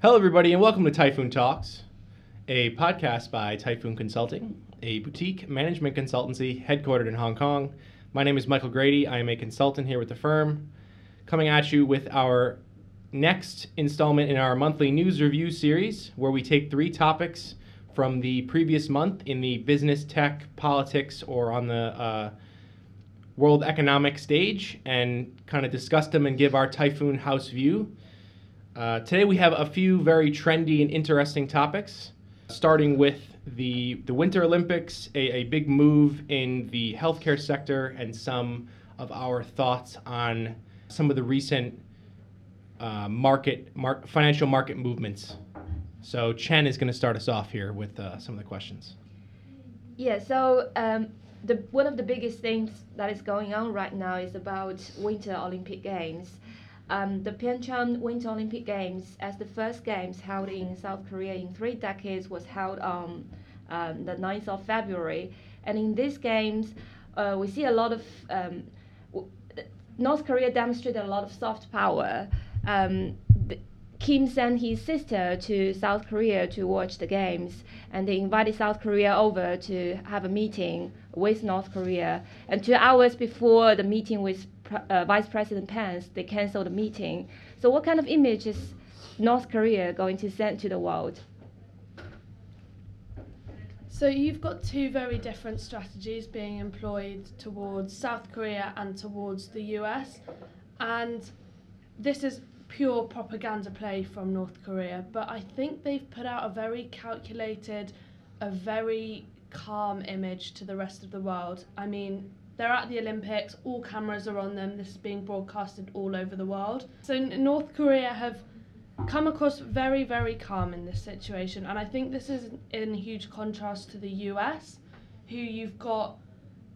Hello, everybody, and welcome to Typhoon Talks, a podcast by Typhoon Consulting, a boutique management consultancy headquartered in Hong Kong. My name is Michael Grady. I am a consultant here with the firm, coming at you with our next installment in our monthly news review series, where we take three topics from the previous month in the business, tech, politics, or on the uh, world economic stage and kind of discuss them and give our Typhoon House view. Uh, today we have a few very trendy and interesting topics, starting with the, the Winter Olympics, a, a big move in the healthcare sector, and some of our thoughts on some of the recent uh, market, mar- financial market movements. So Chen is going to start us off here with uh, some of the questions. Yeah, so um, the one of the biggest things that is going on right now is about Winter Olympic Games. Um, the Pyeongchang Winter Olympic Games, as the first games held in South Korea in three decades, was held on um, the 9th of February. And in these games, uh, we see a lot of um, North Korea demonstrated a lot of soft power. Um, Kim sent his sister to South Korea to watch the games, and they invited South Korea over to have a meeting with North Korea. And two hours before the meeting with uh, Vice President Pence, they canceled the meeting. So, what kind of image is North Korea going to send to the world? So you've got two very different strategies being employed towards South Korea and towards the US, and this is pure propaganda play from North Korea. But I think they've put out a very calculated, a very calm image to the rest of the world. I mean, they're at the Olympics, all cameras are on them, this is being broadcasted all over the world. So North Korea have come across very, very calm in this situation. And I think this is in huge contrast to the US, who you've got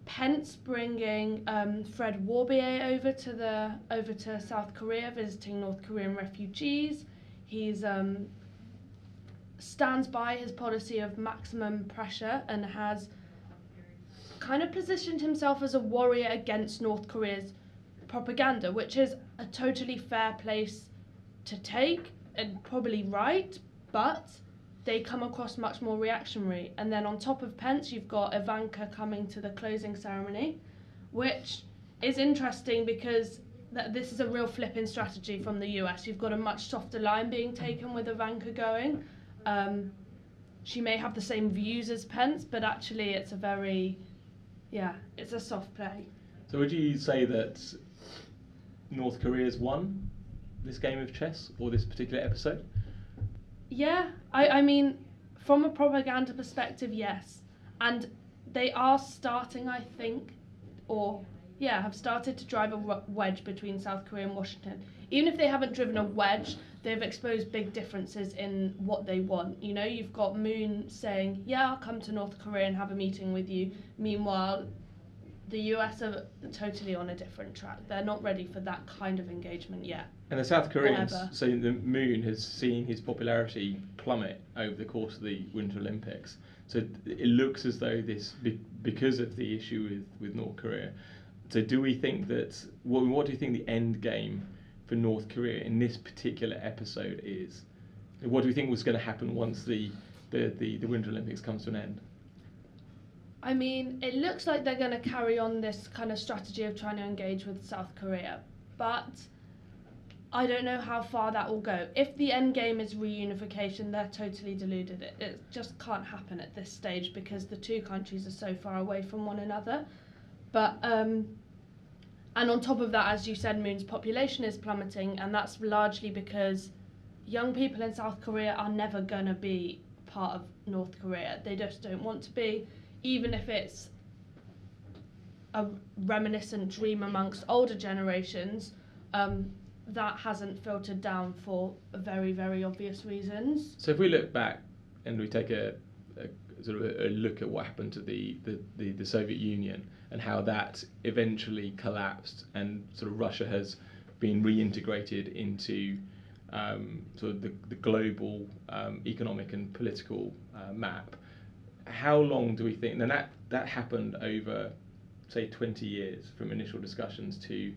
Pence bringing um, Fred Warmbier over to the over to South Korea, visiting North Korean refugees. He's um, stands by his policy of maximum pressure and has kind of positioned himself as a warrior against North Korea's propaganda, which is a totally fair place to take and probably right, but they come across much more reactionary. And then on top of Pence, you've got Ivanka coming to the closing ceremony, which is interesting because th- this is a real flipping strategy from the US. You've got a much softer line being taken with Ivanka going. Um, she may have the same views as Pence, but actually it's a very, yeah, it's a soft play. So would you say that North Korea's won this game of chess or this particular episode? Yeah, I, I mean, from a propaganda perspective, yes. And they are starting, I think, or yeah, have started to drive a wedge between South Korea and Washington. Even if they haven't driven a wedge, they've exposed big differences in what they want. You know, you've got Moon saying, "Yeah, I'll come to North Korea and have a meeting with you." Meanwhile, the US are totally on a different track. They're not ready for that kind of engagement yet. And the South Koreans, Whatever. so the Moon has seen his popularity plummet over the course of the Winter Olympics. So it looks as though this, because of the issue with, with North Korea. So do we think that, what, what do you think the end game for North Korea in this particular episode is? What do we think was going to happen once the, the, the, the Winter Olympics comes to an end? I mean, it looks like they're going to carry on this kind of strategy of trying to engage with South Korea, but I don't know how far that will go. If the end game is reunification, they're totally deluded. It, it just can't happen at this stage because the two countries are so far away from one another. But um, and on top of that, as you said, Moon's population is plummeting, and that's largely because young people in South Korea are never going to be part of North Korea. They just don't want to be even if it's a reminiscent dream amongst older generations, um, that hasn't filtered down for very, very obvious reasons. So if we look back and we take a, a sort of a, a look at what happened to the, the, the, the Soviet Union and how that eventually collapsed and sort of Russia has been reintegrated into um, sort of the, the global um, economic and political uh, map, how long do we think, and that, that happened over, say, 20 years from initial discussions to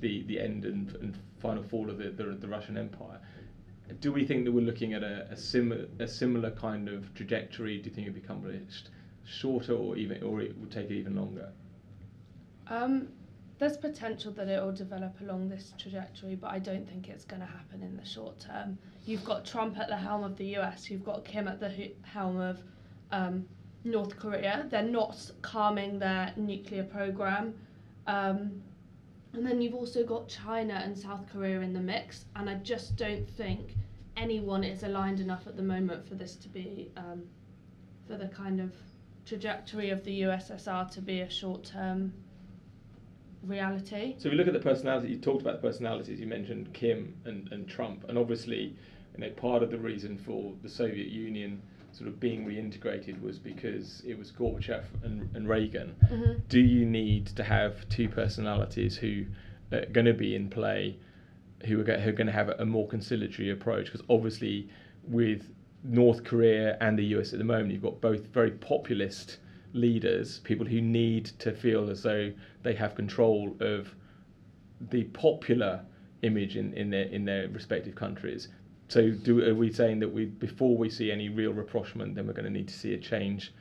the, the end and, and final fall of the, the, the Russian Empire. do we think that we're looking at a, a similar a similar kind of trajectory? Do you think be accomplished shorter, or even, or it would take even longer? Um, there's potential that it will develop along this trajectory, but I don't think it's going to happen in the short term. You've got Trump at the helm of the US, you've got Kim at the helm of um, North Korea. They're not calming their nuclear program. Um, and then you've also got China and South Korea in the mix, and I just don't think anyone is aligned enough at the moment for this to be, um, for the kind of trajectory of the USSR to be a short term reality. So if you look at the personality, you talked about the personalities, you mentioned Kim and, and Trump, and obviously, you know, part of the reason for the Soviet Union sort of being reintegrated was because it was Gorbachev and, and Reagan. Mm-hmm. Do you need to have two personalities who are going to be in play, who are, go- who are going to have a more conciliatory approach? Because obviously, with North Korea and the US at the moment, you've got both very populist leaders, people who need to feel as though they have control of the popular image in, in their in their respective countries. So, do are we saying that we before we see any real rapprochement, then we're going to need to see a change?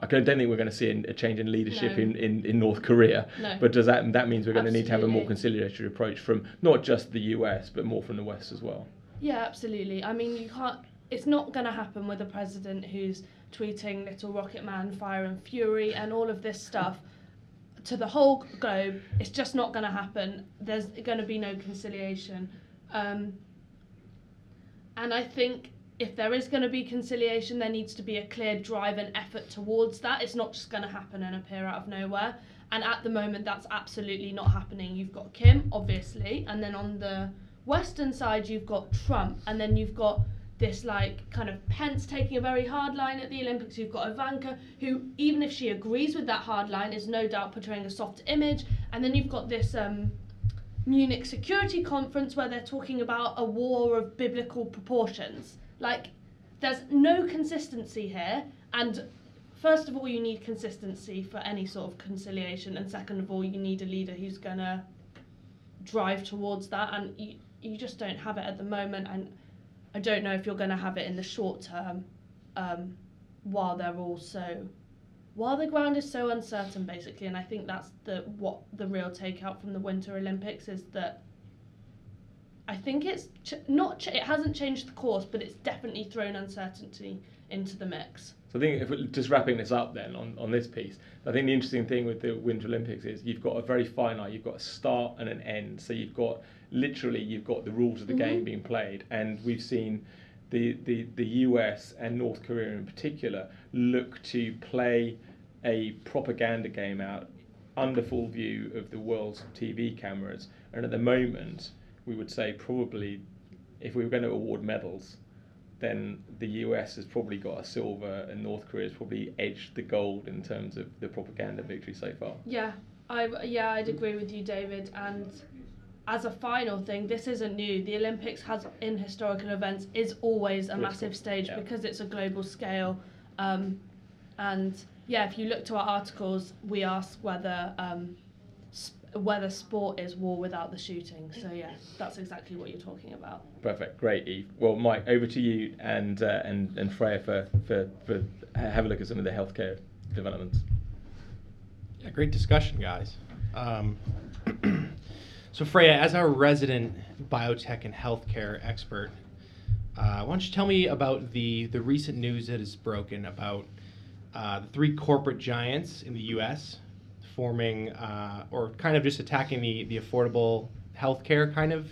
I don't think we're going to see a change in leadership No. in, in, in North Korea. No. But does that that means we're going to need to have a more conciliatory approach from not just the US but more from the West as well? Yeah, absolutely. I mean, you can't. It's not going to happen with a president who's tweeting "Little Rocket Man, Fire and Fury" and all of this stuff to the whole globe. It's just not going to happen. There's going to be no conciliation, um, and I think if there is going to be conciliation, there needs to be a clear drive and effort towards that. It's not just going to happen and appear out of nowhere. And at the moment, that's absolutely not happening. You've got Kim, obviously, and then on the western side, you've got Trump, and then you've got this like kind of Pence taking a very hard line at the Olympics. You've got Ivanka, who even if she agrees with that hard line, is no doubt portraying a soft image. And then you've got this um, Munich Security Conference where they're talking about a war of biblical proportions. Like, there's no consistency here, and first of all, you need consistency for any sort of conciliation, and second of all, you need a leader who's gonna drive towards that, and you, you just don't have it at the moment, and I don't know if you're gonna have it in the short term, um, while they're all so, while the ground is so uncertain, basically, and I think that's the what the real takeout from the Winter Olympics is that. I think it's ch- not. Ch- it hasn't changed the course, but it's definitely thrown uncertainty into the mix. So I think if we're just wrapping this up then on, on this piece, I think the interesting thing with the Winter Olympics is you've got a very finite, you've got a start and an end. So you've got literally you've got the rules of the game Mhm. being played, and we've seen the, the the US and North Korea in particular look to play a propaganda game out under full view of the world's TV cameras, and at the moment we would say probably if we were going to award medals then the US has probably got a silver and North Korea has probably edged the gold in terms of the propaganda victory so far. Yeah, I yeah I'd agree with you, David. And as a final thing, this isn't new. The Olympics has in historical events is always a Political, massive stage yeah. because it's a global scale. Um, and yeah, if you look to our articles, we ask whether um, sp- whether sport is war without the shooting. So yeah, that's exactly what you're talking about. Perfect, great, Eve. Well, Mike, over to you and uh, and and Freya for, for for have a look at some of the healthcare developments. Yeah, great discussion, guys. Um, so, Freya, as our resident biotech and healthcare expert, uh, why don't you tell me about the, the recent news that has broken about uh, the three corporate giants in the U.S. forming uh, or kind of just attacking the, the affordable healthcare kind of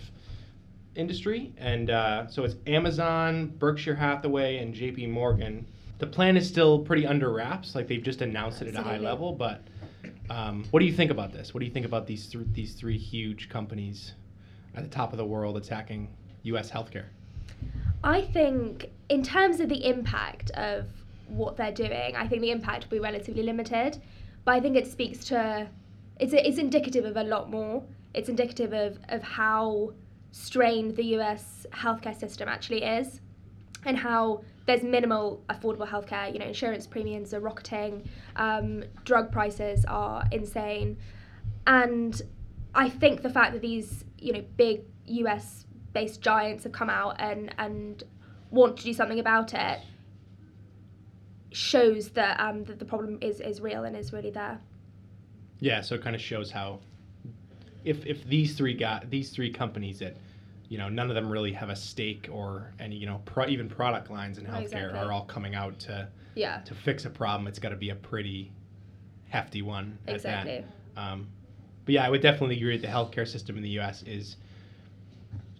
industry. And uh, so it's Amazon, Berkshire Hathaway, and J.P. Morgan. The plan is still pretty under wraps, like they've just announced it at a high level. But um, what do you think about this? What do you think about these th- these three huge companies at the top of the world attacking U.S. healthcare? I think, in terms of the impact of what they're doing, I think the impact will be relatively limited. But I think it speaks to, it's, it's indicative of a lot more. It's indicative of, of how strained the US healthcare system actually is and how there's minimal affordable healthcare. You know, insurance premiums are rocketing, um, drug prices are insane. And I think the fact that these, you know, big US based giants have come out and and want to do something about it shows that um that the problem is is real and is really there. Yeah, so it kind of shows how if if these three got these three companies that you know none of them really have a stake or any you know pro, even product lines in healthcare Exactly. are all coming out to Yeah. to fix a problem. It's got to be a pretty hefty one Exactly. Um, but yeah, I would definitely agree that the healthcare system in the U.S. is,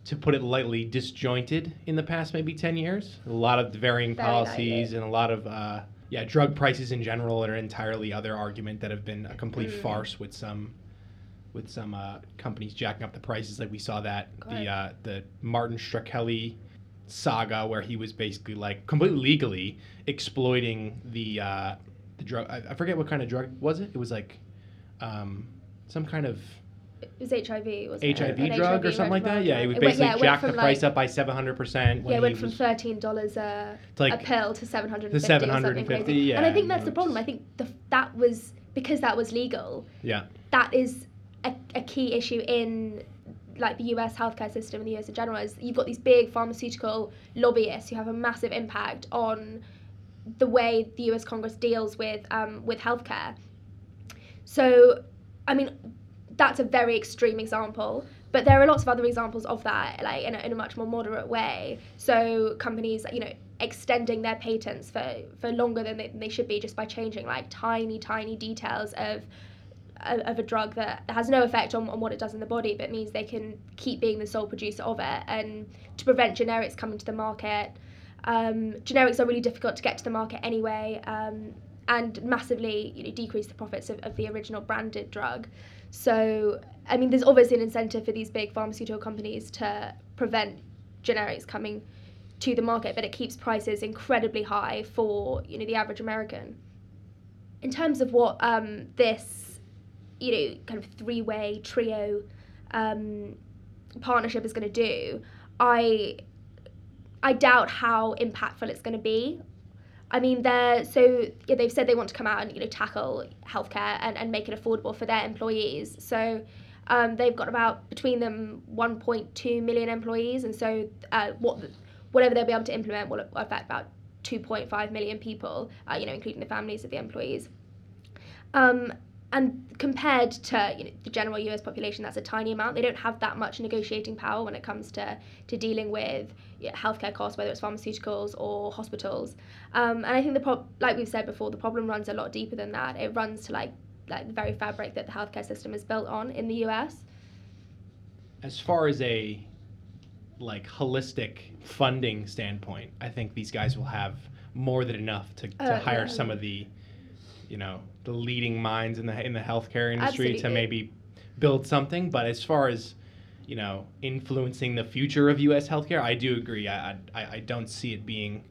to put it lightly, disjointed in the past maybe ten years. A lot of varying Very policies and a lot of uh, yeah, drug prices in general are an entirely other argument that have been a complete Mm. farce with some with some uh, companies jacking up the prices. Like we saw that the uh, the Martin Shkreli saga where he was basically like completely legally exploiting the uh, the drug. I, I forget what kind of drug was it. It was like um, some kind of It was HIV, it? HIV An drug or something like that. Yeah, he would It went- basically yeah, it jack the price like- up by seven hundred percent. Yeah, it went from thirteen dollars a, like a pill to seven hundred to and or 750, crazy. yeah, and I think that's the problem. I think the, that was because that was legal. yeah, That is a, a key issue in like the US healthcare system and the US in general is you've got these big pharmaceutical lobbyists who have a massive impact on the way the US Congress deals with um, with healthcare. So, I mean, that's a very extreme example, but there are lots of other examples of that, like in a, in a much more moderate way. So, companies, you know, extending their patents for, for longer than they, than they should be just by changing like tiny, tiny details of of a drug that has no effect on, on what it does in the body, but means they can keep being the sole producer of it, and to prevent generics coming to the market. Um, generics are really difficult to get to the market anyway, um, and massively you know, decrease the profits of, of the original branded drug. So, I mean, there's obviously an incentive for these big pharmaceutical companies to prevent generics coming to the market, but it keeps prices incredibly high for you know the average American. In terms of what um, this you know kind of three-way trio um, partnership is going to do, I I doubt how impactful it's going to be. I mean, they're so yeah, they've said they want to come out and you know tackle healthcare and, and make it affordable for their employees. So um, they've got about between them 1.2 million employees, and so uh, what whatever they'll be able to implement will affect about 2.5 million people, uh, you know, including the families of the employees. Um, and compared to you know, the general US population, that's a tiny amount. They don't have that much negotiating power when it comes to, to dealing with you know, healthcare costs, whether it's pharmaceuticals or hospitals. Um, and I think the prob- like we've said before, the problem runs a lot deeper than that. It runs to like like the very fabric that the healthcare system is built on in the US. as far as a like holistic funding standpoint, I think these guys will have more than enough to, to Uh, hire yeah. some of the, you know, the leading minds in the in the healthcare industry to maybe build something. But as far as you know, influencing the future of U.S. healthcare, I do agree. I I, I don't see it being,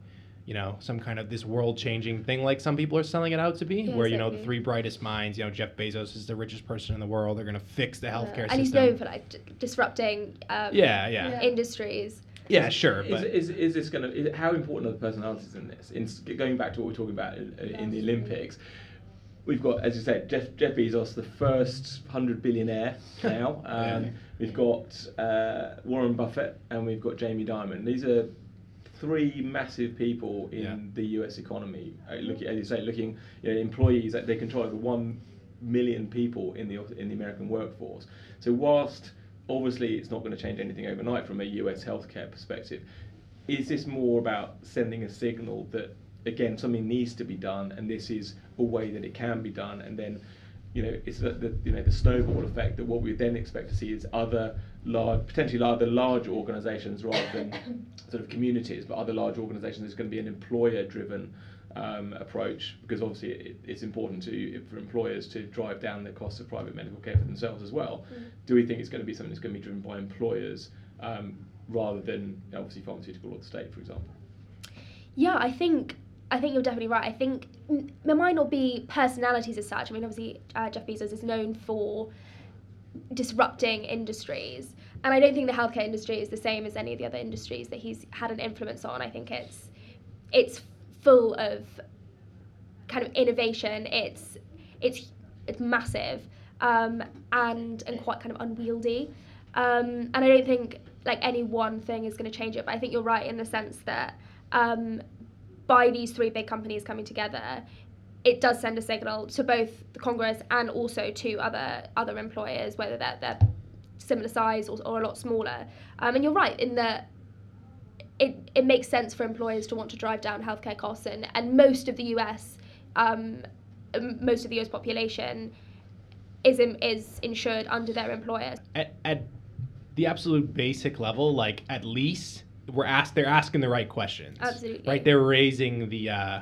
you know, some kind of this world-changing thing like some people are selling it out to be. Yeah, where you know the three brightest minds, you know, Jeff Bezos is the richest person in the world. They're gonna fix the healthcare and he's known for like d- disrupting um, yeah, yeah, Yeah. industries. yeah, sure. Is, But is, is this going to? How important are the personalities in this? In, going back to what we we're talking about in, in the Olympics, we've got, as you said, Jeff, Jeff Bezos, the first hundred billionaire now. Um, Yeah. We've got uh, Warren Buffett and we've got Jamie Dimon. These are three massive people in Yeah. the U.S. economy. Uh, as you say, looking you know, employees that they control over one million people in the in the American workforce. So whilst obviously it's not going to change anything overnight from a US healthcare perspective, is this more about sending a signal that again something needs to be done and this is a way that it can be done and then you know it's the, the you know the snowball effect that what we then expect to see is other large potentially other large organizations rather than sort of communities but other large organizations there's going to be an employer driven um, approach because obviously it, it's important to for employers to drive down the cost of private medical care for themselves as well. Do we think it's going to be something that's going to be driven by employers um, rather than obviously pharmaceutical or the state, for example? Yeah, I think I think you're definitely right. I think there might not be personalities as such. I mean, obviously uh, Jeff Bezos is known for disrupting industries, and I don't think the healthcare industry is the same as any of the other industries that he's had an influence on. I think it's it's full of kind of innovation. It's it's it's massive um, and and quite kind of unwieldy. Um, and I don't think like any one thing is going to change it. But I think you're right in the sense that um, by these three big companies coming together, it does send a signal to both the Congress and also to other other employers, whether they're, they're similar size or, or a lot smaller. Um, and you're right in that it, it makes sense for employers to want to drive down healthcare costs, and, and most of the US, um, most of the US population is in, is insured under their employer. At, at the absolute basic level, like at least we're asked, they're asking the right questions. Absolutely. Right, they're raising the, uh,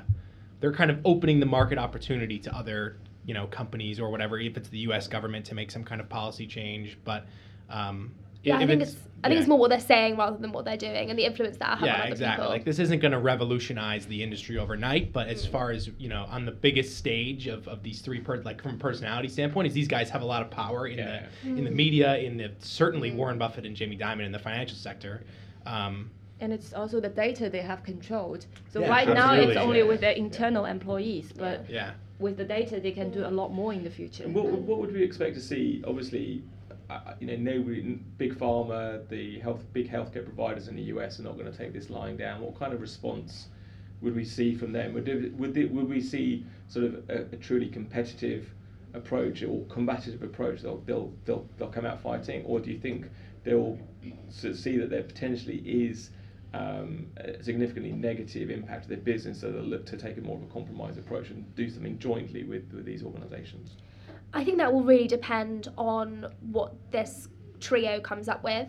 they're kind of opening the market opportunity to other, you know, companies or whatever, if it's the U.S. government to make some kind of policy change, but. Um, Yeah, I think it's, I think yeah. it's more what they're saying rather than what they're doing and the influence that I have on yeah other exactly people. like this isn't going to revolutionize the industry overnight but as Mm. far as you know on the biggest stage of, of these three per like from a personality standpoint is these guys have a lot of power in Yeah. the in the media in the certainly warren buffett and jamie dimon in the financial sector um, And it's also the data they have controlled. So Yeah, right now it's absolutely. only with their internal employees, but yeah with the data they can do a lot more in the future. And what, what would we expect to see? Obviously, uh, you know, nobody, big pharma, the health, big healthcare providers in the US are not going to take this lying down. What kind of response would we see from them? Would would, it, would we see sort of a, a truly competitive approach or combative approach? They'll, they'll, they'll, they'll come out fighting, or do you think they'll see that there potentially is um, a significantly negative impact to their business, so they'll look to take a more of a compromise approach and do something jointly with, with these organisations? I think that will really depend on what this trio comes up with.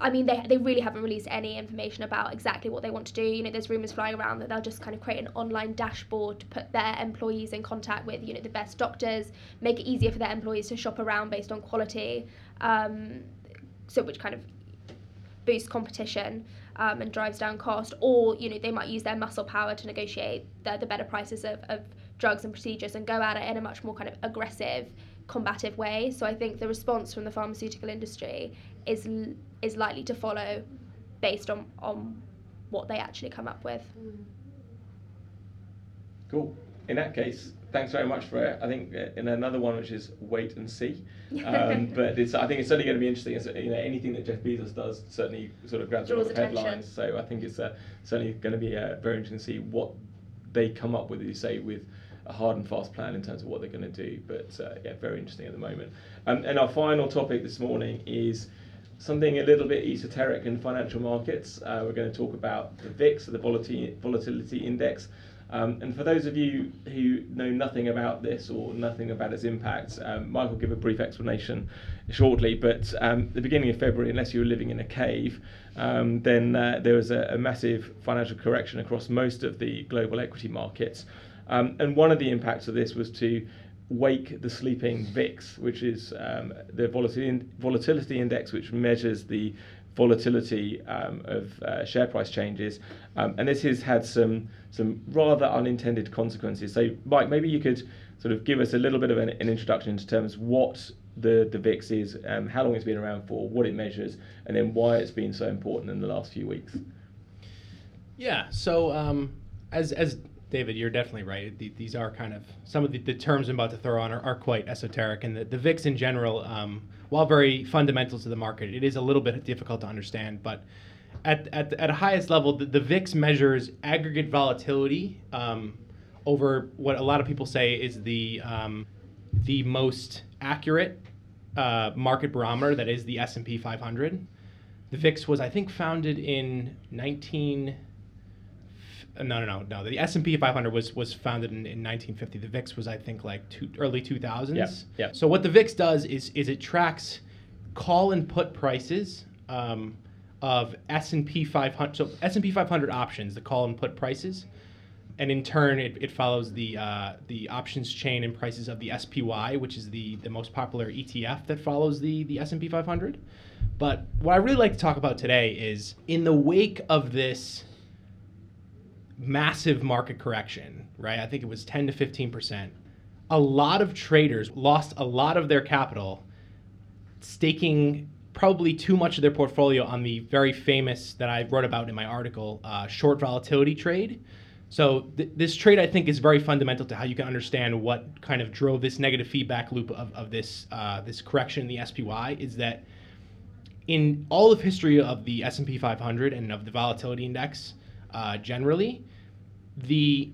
I mean, they, they really haven't released any information about exactly what they want to do. You know, there's rumours flying around that they'll just kind of create an online dashboard to put their employees in contact with, you know, the best doctors, make it easier for their employees to shop around based on quality, um, so which kind of boosts competition um, and drives down cost. Or, you know, they might use their muscle power to negotiate the, the better prices of, of drugs and procedures and go at it in a much more kind of aggressive, combative way. So I think the response from the pharmaceutical industry is l- is likely to follow based on on what they actually come up with. Cool. In that case, thanks very much for it. I think uh, in another one which is wait and see, um, but it's, I think it's certainly going to be interesting. It's, you know, anything that Jeff Bezos does certainly sort of grabs a lot of attention. headlines. So I think it's uh, certainly going to be uh, very interesting to see what they come up with, as you say, with a hard and fast plan in terms of what they're going to do. But uh, yeah, very interesting at the moment. Um, and our final topic this morning is something a little bit esoteric in financial markets. Uh, we're going to talk about the VIX, the volatility, volatility index. Um, and for those of you who know nothing about this or nothing about its impact, um, Mike will give a brief explanation shortly. But um, the beginning of February, unless you were living in a cave, um, then uh, there was a, a massive financial correction across most of the global equity markets. Um, and one of the impacts of this was to wake the sleeping VIX, which is um, the volatility, volatility index, which measures the volatility um, of uh, share price changes. Um, and this has had some some rather unintended consequences. So, Mike, maybe you could sort of give us a little bit of an, an introduction into terms what the, the VIX is, um, how long it's been around for, what it measures, and then why it's been so important in the last few weeks. Yeah. So, um, as as David, you're definitely right. These are kind of some of the, the terms I'm about to throw on are, are quite esoteric, and the, the VIX in general, um, while very fundamental to the market, it is a little bit difficult to understand. But at at, at a highest level, the, the VIX measures aggregate volatility um, over what a lot of people say is the um, the most accurate uh, market barometer that is the S&P 500. The VIX was, I think, founded in 19. Uh, No, no, no, no. The S and P 500 was was founded in, in 1950. The VIX was, I think, like two, early 2000s. Yeah, yeah. So what the VIX does is is it tracks call and put prices um, of S and P 500. So S and P 500 options, the call and put prices, and in turn, it, it follows the uh, the options chain and prices of the SPY, which is the the most popular ETF that follows the the S and P 500. But what I really like to talk about today is in the wake of this massive market correction, right? I think it was 10 to 15 percent. A lot of traders lost a lot of their capital staking probably too much of their portfolio on the very famous that I wrote about in my article, uh, short volatility trade. So th- this trade, I think, is very fundamental to how you can understand what kind of drove this negative feedback loop of, of this uh, this correction in the SPY. Is that in all of history of the S&P 500 and of the volatility index uh, generally, the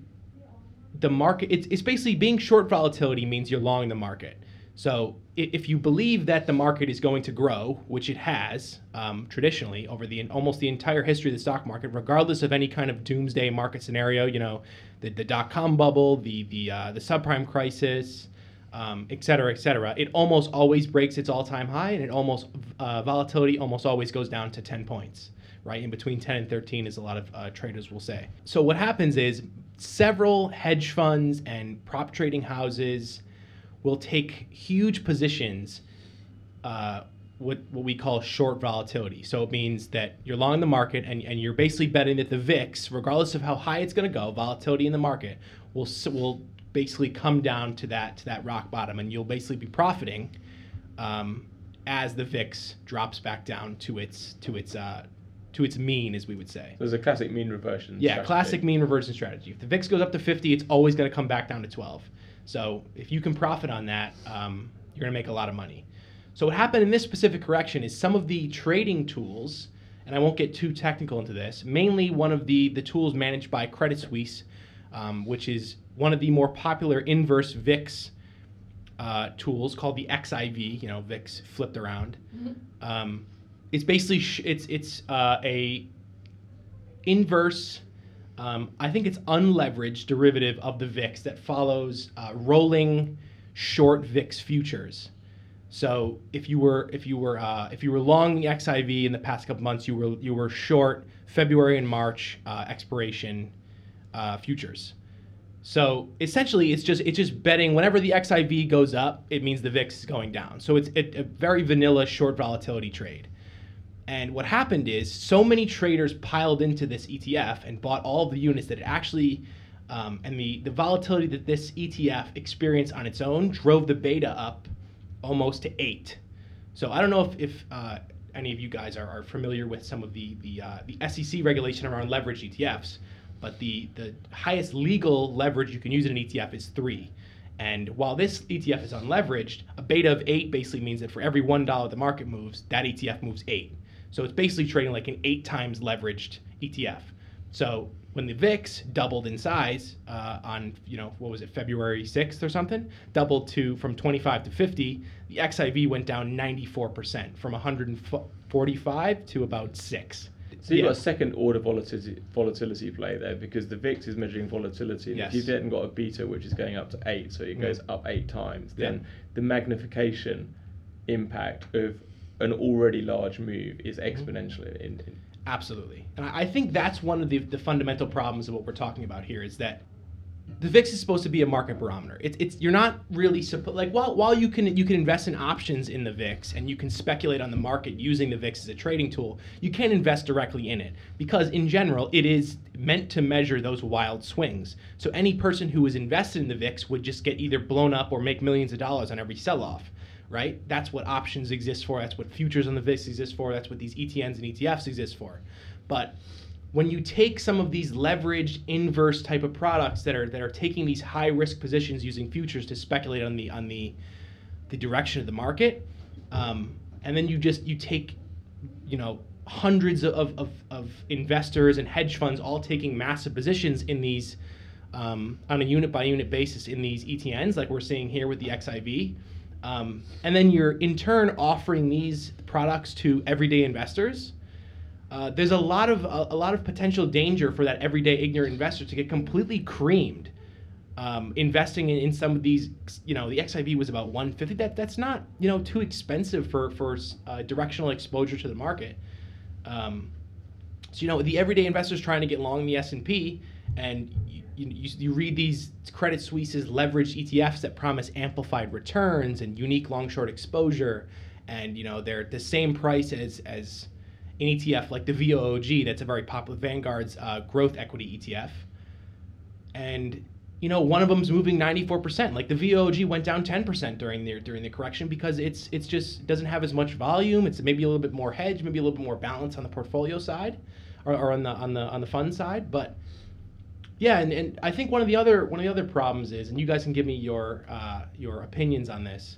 the market it's, it's basically being short volatility means you're long the market. So if you believe that the market is going to grow, which it has um, traditionally over the almost the entire history of the stock market, regardless of any kind of doomsday market scenario, you know, the, the dot com bubble, the the uh, the subprime crisis, um, et cetera, et cetera, it almost always breaks its all-time high, and it almost uh, volatility almost always goes down to 10 points. Right in between 10 and 13, as a lot of uh, traders will say. So what happens is several hedge funds and prop trading houses will take huge positions. Uh, what, what we call short volatility. So it means that you're long in the market and, and you're basically betting that the VIX, regardless of how high it's going to go, volatility in the market will will basically come down to that to that rock bottom, and you'll basically be profiting um, as the VIX drops back down to its to its uh, to its mean, as we would say. So There's a classic mean reversion. Yeah, strategy. classic mean reversion strategy. If the VIX goes up to 50, it's always going to come back down to 12. So if you can profit on that, um, you're going to make a lot of money. So what happened in this specific correction is some of the trading tools, and I won't get too technical into this. Mainly one of the the tools managed by Credit Suisse, um, which is one of the more popular inverse VIX uh, tools called the XIV. You know, VIX flipped around. Um, it's basically sh- it's it's uh, a inverse. Um, I think it's unleveraged derivative of the VIX that follows uh, rolling short VIX futures. So if you were if you were uh, if you were long the XIV in the past couple months, you were you were short February and March uh, expiration uh, futures. So essentially, it's just it's just betting whenever the XIV goes up, it means the VIX is going down. So it's a, a very vanilla short volatility trade. And what happened is so many traders piled into this ETF and bought all of the units that it actually, um, and the, the volatility that this ETF experienced on its own drove the beta up almost to eight. So I don't know if, if uh, any of you guys are, are familiar with some of the, the, uh, the SEC regulation around leveraged ETFs, but the, the highest legal leverage you can use in an ETF is three. And while this ETF is unleveraged, a beta of eight basically means that for every one dollar the market moves, that ETF moves eight. So it's basically trading like an eight times leveraged ETF. So when the VIX doubled in size uh, on, you know, what was it, February 6th or something, doubled to from 25 to 50, the XIV went down 94% from 145 to about six. So you've Yeah. got a second order volatility, volatility play there because the VIX is measuring volatility. And Yes. if you've then got a beta which is going up to eight, so it goes Mm. up eight times, Yeah. then the magnification impact of an already large move is Mm-hmm. exponential. In, in, Absolutely. And I think that's one of the, the fundamental problems of what we're talking about here is that the VIX is supposed to be a market barometer. It's, it's you're not really supposed like while while you can you can invest in options in the VIX and you can speculate on the market using the VIX as a trading tool, you can't invest directly in it because in general it is meant to measure those wild swings. So any person who is invested in the VIX would just get either blown up or make millions of dollars on every sell-off right? That's what options exist for. That's what futures on the VIX exist for. That's what these ETNs and ETFs exist for. But when you take some of these leveraged inverse type of products that are that are taking these high risk positions using futures to speculate on the on the the direction of the market, um, and then you just you take you know hundreds of, of, of investors and hedge funds all taking massive positions in these um, on a unit by unit basis in these ETNs like we're seeing here with the XIV. Um, and then you're in turn offering these products to everyday investors. Uh, there's a lot of a, a lot of potential danger for that everyday ignorant investor to get completely creamed um, investing in, in some of these. You know, the XIV was about 150. That that's not you know too expensive for for uh, directional exposure to the market. Um, so you know the everyday investor's trying to get long the S and P, and you, you, you read these Credit Suisse's leveraged ETFs that promise amplified returns and unique long short exposure, and you know they're the same price as as an ETF like the VOOG that's a very popular Vanguard's uh, growth equity ETF, and you know one of them's moving 94%. Like the VOOG went down 10% during the during the correction because it's it's just doesn't have as much volume. It's maybe a little bit more hedge, maybe a little bit more balance on the portfolio side, or, or on the on the on the fund side, but. Yeah, and, and I think one of the other one of the other problems is, and you guys can give me your uh, your opinions on this,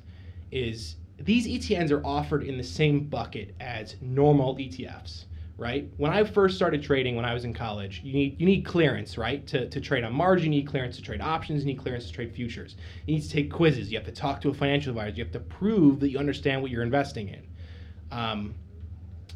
is these ETNs are offered in the same bucket as normal ETFs, right? When I first started trading when I was in college, you need you need clearance, right? To, to trade on margin, you need clearance to trade options, you need clearance to trade futures. You need to take quizzes, you have to talk to a financial advisor, you have to prove that you understand what you're investing in. Um,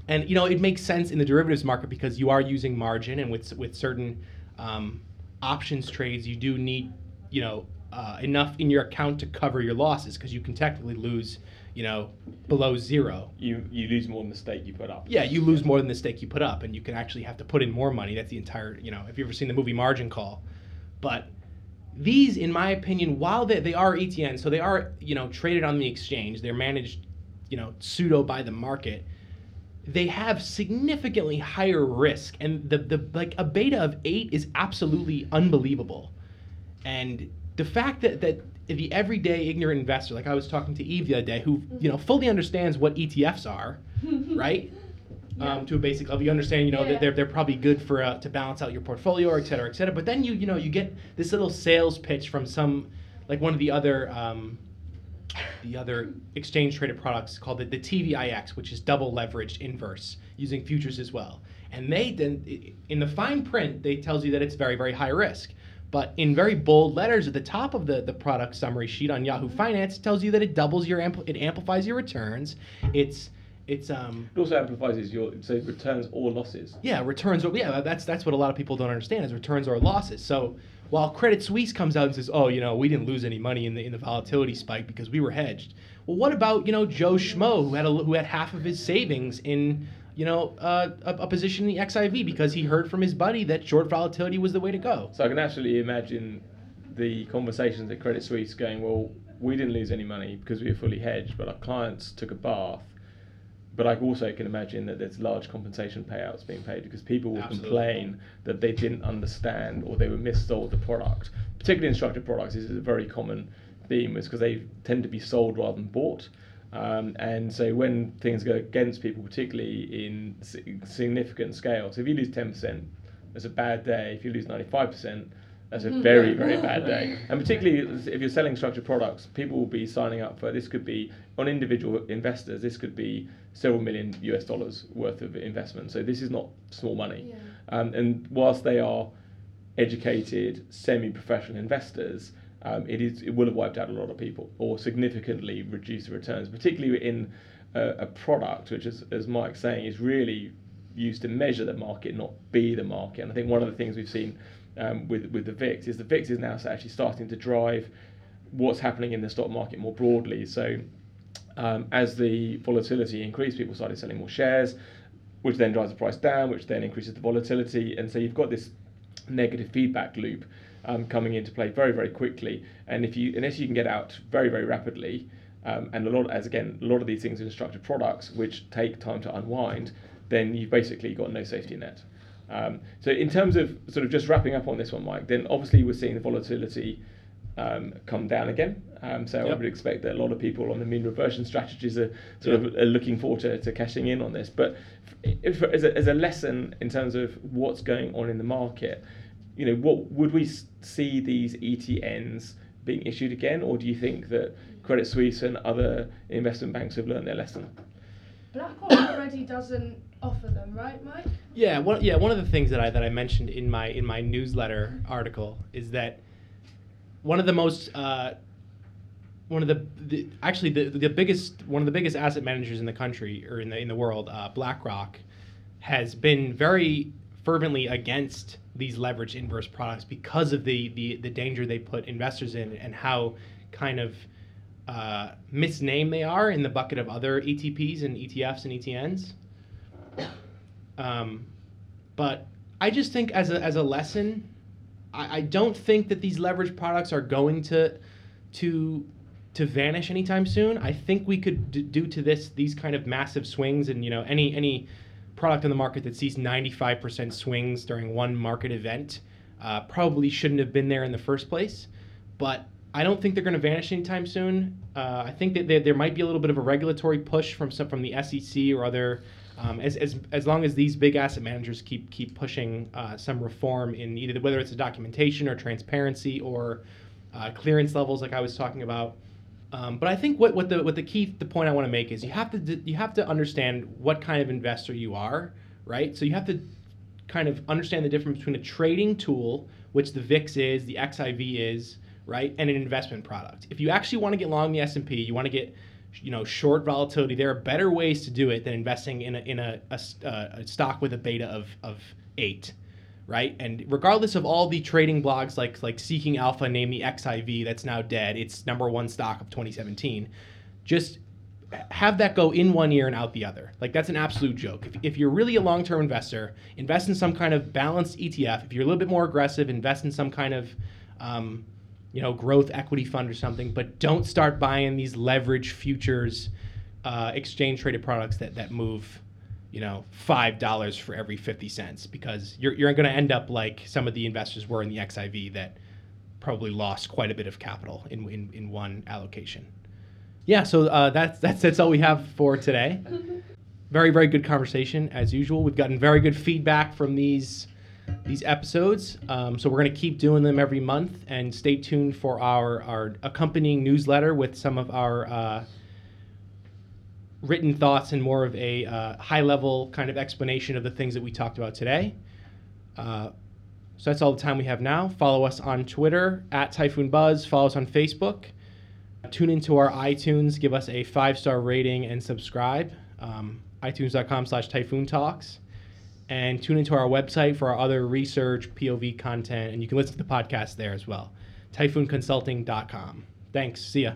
and you know it makes sense in the derivatives market because you are using margin, and with with certain um, options trades, you do need you know uh, enough in your account to cover your losses because you can technically lose you know below zero. You you lose more than the stake you put up. Yeah, you lose more than the stake you put up, and you can actually have to put in more money. That's the entire you know. If you've ever seen the movie Margin Call, but these, in my opinion, while they, they are ETNs, so they are you know traded on the exchange, they're managed you know pseudo by the market they have significantly higher risk. And the, the like a beta of eight is absolutely unbelievable. And the fact that that the everyday ignorant investor like i was talking to eve the other day who you know fully understands what etfs are right? Um, to a basic level you understand you know Yeah. that they're, they're probably good for uh, to balance out your portfolio or et cetera et cetera. But then you you know you get this little sales pitch from some like one of the other um, the other exchange traded products called the, the TVIX, which is double leveraged inverse using futures as well. And they then, in the fine print, they tells you that it's very, very high risk. But in very bold letters at the top of the, the product summary sheet on Yahoo Finance, it tells you that it doubles your ampl- it amplifies your returns. It's it's um It also amplifies your so returns or losses. yeah, returns or yeah, that's that's what a lot of people don't understand is returns or losses. So while Credit Suisse comes out and says, "Oh, you know, we didn't lose any money in the in the volatility spike because we were hedged." Well, what about you know Joe Schmo who had a, who had half of his savings in you know uh, a, a position in the XIV because he heard from his buddy that short volatility was the way to go. So I can actually imagine the conversations at Credit Suisse going, well, we didn't lose any money because we were fully hedged, but our clients took a bath. But I also can imagine that there's large compensation payouts being paid because people will Absolutely. complain that they didn't understand or they were missold the product. Particularly in structured products, this is a very common theme, is because they tend to be sold rather than bought. Um, and so when things go against people, particularly in significant scale, so if you lose 10%, that's a bad day. If you lose 95%, that's a very, very bad day. And particularly if you're selling structured products, people will be signing up for this could be on individual investors, this could be several million US dollars worth of investment. So this is not small money. Yeah. Um, and whilst they are educated, semi-professional investors, um, it is it will have wiped out a lot of people or significantly reduced the returns, particularly in a, a product which, is, as Mike's saying, is really used to measure the market, not be the market. And I think one of the things we've seen um, with with the VIX is the VIX is now actually starting to drive what's happening in the stock market more broadly. So um, as the volatility increased, people started selling more shares, which then drives the price down, which then increases the volatility, and so you've got this negative feedback loop um, coming into play very, very quickly. And if you, unless you can get out very, very rapidly, um, and a lot, as again, a lot of these things are structured products which take time to unwind, then you've basically got no safety net. Um, so in terms of sort of just wrapping up on this one, Mike, then obviously we're seeing the volatility um, come down again. Um, so I would expect that a lot of people on the mean reversion strategies are sort of are looking forward to, to cashing in on this. But if, as, a, as a lesson in terms of what's going on in the market, you know, what would we see these ETNs being issued again, or do you think that Credit Suisse and other investment banks have learned their lesson? BlackRock already doesn't offer them, right, Mike? Yeah, one yeah, one of the things that I that I mentioned in my in my newsletter article is that one of the most uh, one of the, the actually the, the biggest one of the biggest asset managers in the country or in the in the world, uh, BlackRock, has been very fervently against these leveraged inverse products because of the the, the danger they put investors in and how kind of uh, misnamed they are in the bucket of other ETPs and ETFs and ETNs. Um, but I just think as a, as a lesson, I, I don't think that these leverage products are going to to to vanish anytime soon. I think we could d- due to this these kind of massive swings and you know any any product on the market that sees 95% swings during one market event uh, probably shouldn't have been there in the first place. But I don't think they're going to vanish anytime soon. Uh, I think that there, there might be a little bit of a regulatory push from some from the SEC or other. Um, as, as, as long as these big asset managers keep keep pushing uh, some reform in either whether it's a documentation or transparency or uh, clearance levels like I was talking about, Um, but I think what, what the what the key the point I want to make is you have to you have to understand what kind of investor you are, right? So you have to kind of understand the difference between a trading tool, which the VIX is, the XIV is, right, and an investment product. If you actually want to get long the S&P, you want to get you know short volatility, there are better ways to do it than investing in a in a, a, uh, a stock with a beta of of 8 right? And regardless of all the trading blogs like like Seeking Alpha name the XIV that's now dead, it's number one stock of 2017. Just have that go in one ear and out the other. Like that's an absolute joke. If, if you're really a long-term investor, invest in some kind of balanced ETF. If you're a little bit more aggressive, invest in some kind of um, you know growth equity fund or something. But don't start buying these leverage futures, uh, exchange traded products that that move you know, five dollars for every fifty cents because you're you're going to end up like some of the investors were in the XIV that probably lost quite a bit of capital in in, in one allocation. Yeah, so uh, that's that's that's all we have for today. Very very good conversation as usual. We've gotten very good feedback from these these episodes, um, so we're going to keep doing them every month. And stay tuned for our our accompanying newsletter with some of our. Uh, written thoughts and more of a uh, high level kind of explanation of the things that we talked about today. Uh, so that's all the time we have now. Follow us on Twitter at Typhoon Buzz. Follow us on Facebook. Tune into our iTunes. Give us a five star rating and subscribe. Um, iTunes.com slash Typhoon Talks. And tune into our website for our other research, POV content. And you can listen to the podcast there as well. TyphoonConsulting.com. Thanks. See ya.